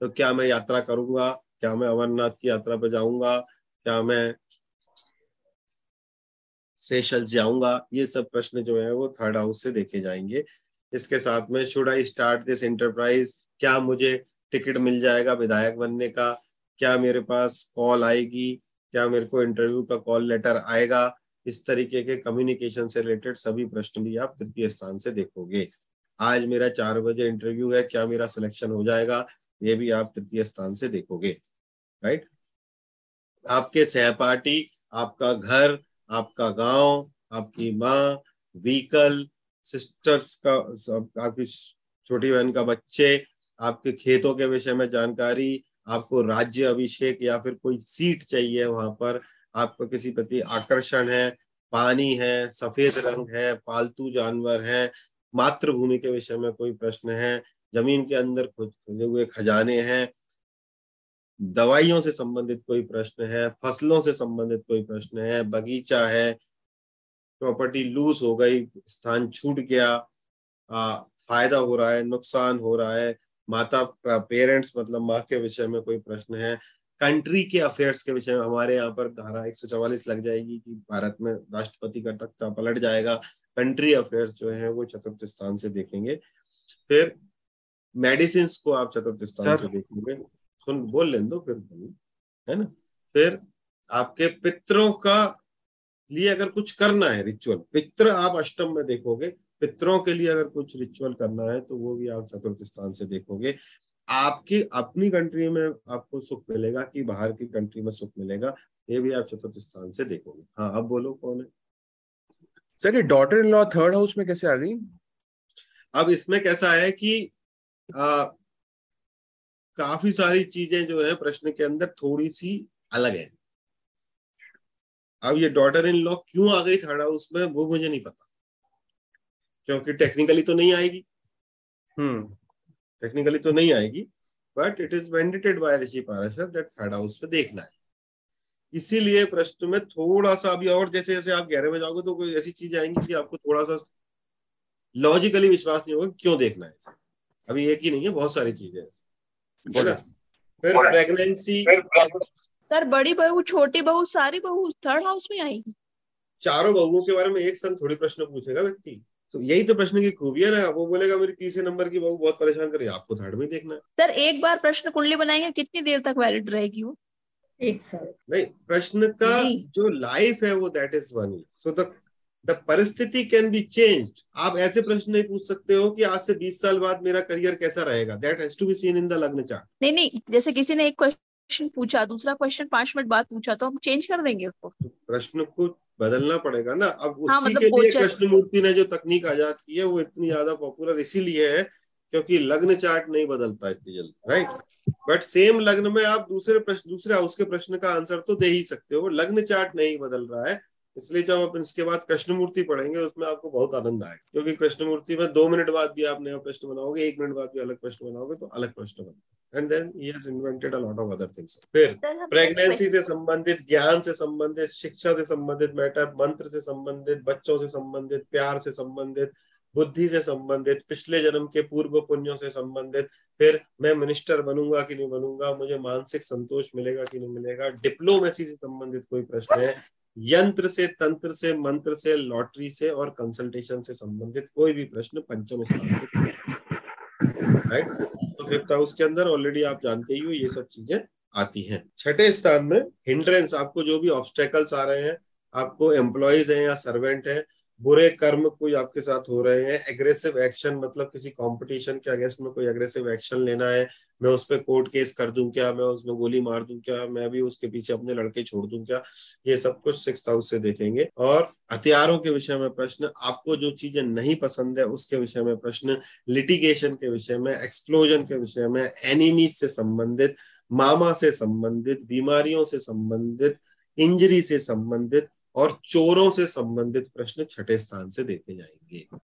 तो क्या मैं यात्रा करूँगा? क्या मैं अमरनाथ की यात्रा पर जाऊँगा? क्या मैं सेशल जाऊँगा? ये सब प्रश्न जो है वो थर्ड हाउस से देखे जाएँगे। इसके साथ में should I start this enterprise क्या मुझे टिकट मिल जाएगा विधायक बनने का? क्या मेरे पास कॉल आएगी? क्या मेरे को इंटरव्यू का कॉल लेटर आएगा? इस तरीके के कम्युनिकेशन से रिलेटेड सभी प्रश्न भी आप तृतीय स्थान से देखोगे। आज मेरा चार बजे इंटरव्यू है, क्या मेरा सिलेक्शन हो जाएगा? ये भी आप तृतीय स्थान से देखोगे राइट आपके सहपाठी, आपका घर, आपका गाँव, आपकी माँ, व्हीकल सिस्टर्स का आपकी छोटी बहन का बच्चे, आपके खेतों के विषय में जानकारी, आपको राज्य अभिषेक या फिर कोई सीट चाहिए वहाँ पर, आपको किसी प्रति आकर्षण है, पानी है, सफ़ेद रंग है, पालतू जानवर है, मातृभूमि के विषय में कोई प्रश्न है ज़मीन के अंदर खुले हुए खजाने हैं दवाइयों से संबंधित कोई प्रश्न है फ़सलों से संबंधित कोई प्रश्न है बगीचा है प्रॉपर्टी लूज हो गई स्थान छूट गया आ, फ़ायदा हो रहा है नुकसान हो रहा है माता पेरेंट्स मतलब माँ के विषय में कोई प्रश्न है कंट्री के अफेयर्स के विषय में हमारे यहाँ पर धारा एक लग जाएगी कि भारत में राष्ट्रपति का टक्का पलट जाएगा कंट्री अफेयर्स जो है वो चतुर्थ स्थान से देखेंगे। फिर मेडिसिन को आप चतुर्थ स्थान से देखेंगे सुन बोल लें दो फिर है ना? फिर आपके पितरों का लिए अगर कुछ करना है रिचुअल पित्र आप अष्टम में देखोगे पितरों के लिए अगर कुछ रिचुअल करना है तो वो भी आप चतुर्थ स्थान से देखोगे। आपकी अपनी कंट्री में आपको सुख मिलेगा कि बाहर की कंट्री में सुख मिलेगा ये भी आप चतुर्थ स्थान से देखोगे। हाँ अब बोलो कौन है? सर ये daughter in law third house में कैसे आ गई? अब इसमें कैसा है कि आ, काफ़ी सारी चीज़ें जो है प्रश्न के अंदर थोड़ी सी अलग है। अब ये डॉटर इन लॉ क्यों आ गई थर्ड हाउस में वो मुझे नहीं पता। क्योंकि टेक्निकली तो नहीं आएगी। हम्म। टेक्निकली तो नहीं आएगी but it is validated by Rishi Parashar that third house पे देखना है। इसीलिए प्रश्न में थोड़ा सा अभी और जैसे जैसे आप गहरे में जाओगे तो कोई ऐसी चीज़ आएँगी कि आपको थोड़ा सा लॉजिकली विश्वास नहीं होगा क्यों देखना है अभी एक ही नहीं है बहुत सारी चीज़ें फिर प्रेगनेंसी सर बड़ी बहू छोटी बहू सारी बहू थर्ड हाउस में आएगी चारों बहुओं के बारे में एक संग थोड़ी प्रश्न पूछेगा व्यक्ति। तो यही तो प्रश्न की खूबी है ना वो बोलेगा मेरी तीसरे नंबर की बहू बहुत परेशान करे आपको थर्ड में देखना है। सर एक बार प्रश्न कुंडली बनाएँगे कितनी देर तक वैलिड रहेगी वो? एक साल। नहीं प्रश्न का जो। लाइफ है वो that is one so the the परिस्थिति कैन बी चेंज आप ऐसे प्रश्न नहीं पूछ सकते हो कि आज से 20 साल बाद मेरा करियर कैसा रहेगा? That has to be seen in the lagna chart नहीं नहीं जैसे किसी ने एक क्वेश्चन पूछा दूसरा क्वेश्चन पाँच मिनट बाद पूछा तो हम चेंज कर देंगे उसको। तो प्रश्न को बदलना पड़ेगा ना। अब उसी हाँ, उसी मतलब के लिए कृष्ण मूर्ति ने जो तकनीक आज़ाद की है वो इतनी ज़्यादा पॉपुलर इसीलिए है क्योंकि लग्न चार्ट नहीं बदलता इतनी जल्दी राइट बट सेम लग्न में आप दूसरे प्रश्न दूसरे हाउस के प्रश्न का आंसर तो दे ही सकते हो। लग्न चार्ट नहीं बदल रहा है। इसलिए जब आप इसके बाद कृष्णमूर्ति पढ़ेंगे उसमें आपको बहुत आनंद आएगा। क्योंकि कृष्णमूर्ति में दो मिनट बाद भी आप नया प्रश्न बनाओगे एक मिनट बाद भी अलग प्रश्न बनाओगे तो अलग प्रश्न बनता and then he has invented a lot of other things फिर प्रेगनेंसी से संबंधित ज्ञान से संबंधित शिक्षा से संबंधित मैटर मंत्र से संबंधित बच्चों से संबंधित प्यार से संबंधित बुद्धि से संबंधित पिछले जन्म के पूर्व पुण्यों से संबंधित। फिर मैं मिनिस्टर बनूँगा कि नहीं बनूँगा मुझे मानसिक संतोष मिलेगा कि नहीं मिलेगा डिप्लोमेसी से संबंधित कोई प्रश्न है यंत्र से, तंत्र से, मंत्र से, लॉटरी से और कंसल्टेशन से संबंधित कोई भी प्रश्न पंचम स्थान से राइट तो फिफ्थ हाउस के अंदर ऑलरेडी आप जानते ही हो, ये सब चीज़ें आती हैं। छठे स्थान में हिंड्रेंस आपको जो भी ऑब्स्टेकल्स आ रहे हैं, आपको एम्प्लॉयज़ हैं या सर्वेंट है बुरे कर्म कोई आपके साथ हो रहे हैं एग्रेसिव एक्शन मतलब किसी कंपटीशन के अगेंस्ट में कोई एग्रेसिव एक्शन लेना है, मैं उस पर कोर्ट केस कर दूँ क्या, मैं उसमें गोली मार दूँ क्या, मैं भी उसके पीछे अपने लड़के छोड़ दूँ क्या, ये सब कुछ सिक्स हाउस से देखेंगे। और हथियारों के विषय में प्रश्न, आपको जो चीज़ें नहीं पसंद है, उसके विषय में प्रश्न लिटिगेशन के विषय में एक्सप्लोजन के विषय में एनिमीज से संबंधित, मामा से संबंधित, बीमारियों से संबंधित इंजरी से संबंधित और चोरों से संबंधित प्रश्न छठे स्थान से देखे जाएँगे।